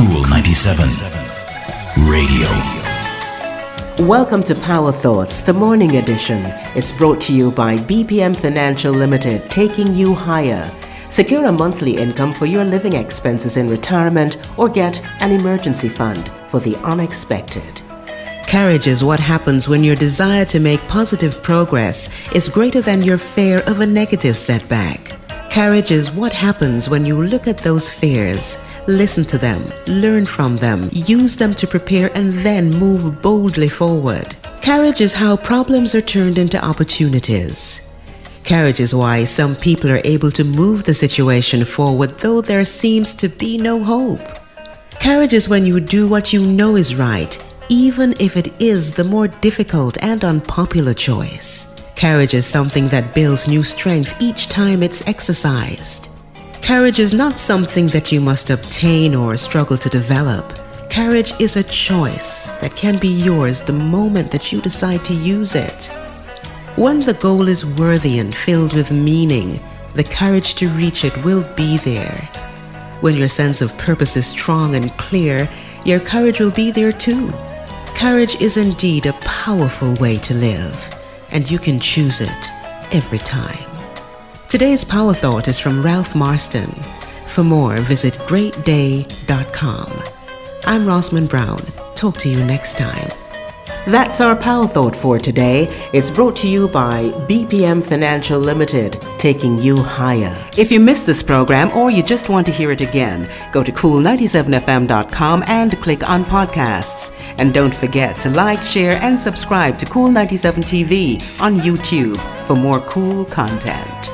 Cool 97 Radio. Welcome to Power Thoughts, the morning edition. It's brought to you by BPM Financial Limited, taking you higher. Secure a monthly income for your living expenses in retirement or get an emergency fund for the unexpected. Courage is what happens when your desire to make positive progress is greater than your fear of a negative setback. Courage is what happens when you look at those fears, listen to them, learn from them, use them to prepare, and then move boldly forward. Courage is how problems are turned into opportunities. Courage is why some people are able to move the situation forward though there seems to be no hope. Courage is when you do what you know is right, even if it is the more difficult and unpopular choice. Courage is something that builds new strength each time it's exercised. Courage is not something that you must obtain or struggle to develop. Courage is a choice that can be yours the moment that you decide to use it. When the goal is worthy and filled with meaning, the courage to reach it will be there. When your sense of purpose is strong and clear, your courage will be there too. Courage is indeed a powerful way to live and you can choose it every time. Today's Power Thought is from Ralph Marston. For more, visit greatday.com. I'm Rosman Brown. Talk to you next time. That's our Power Thought for today. It's brought to you by BPM Financial Limited, taking you higher. If you missed this program or you just want to hear it again, go to cool97fm.com and click on podcasts. And don't forget to like, share, and subscribe to Cool 97 TV on YouTube for more cool content.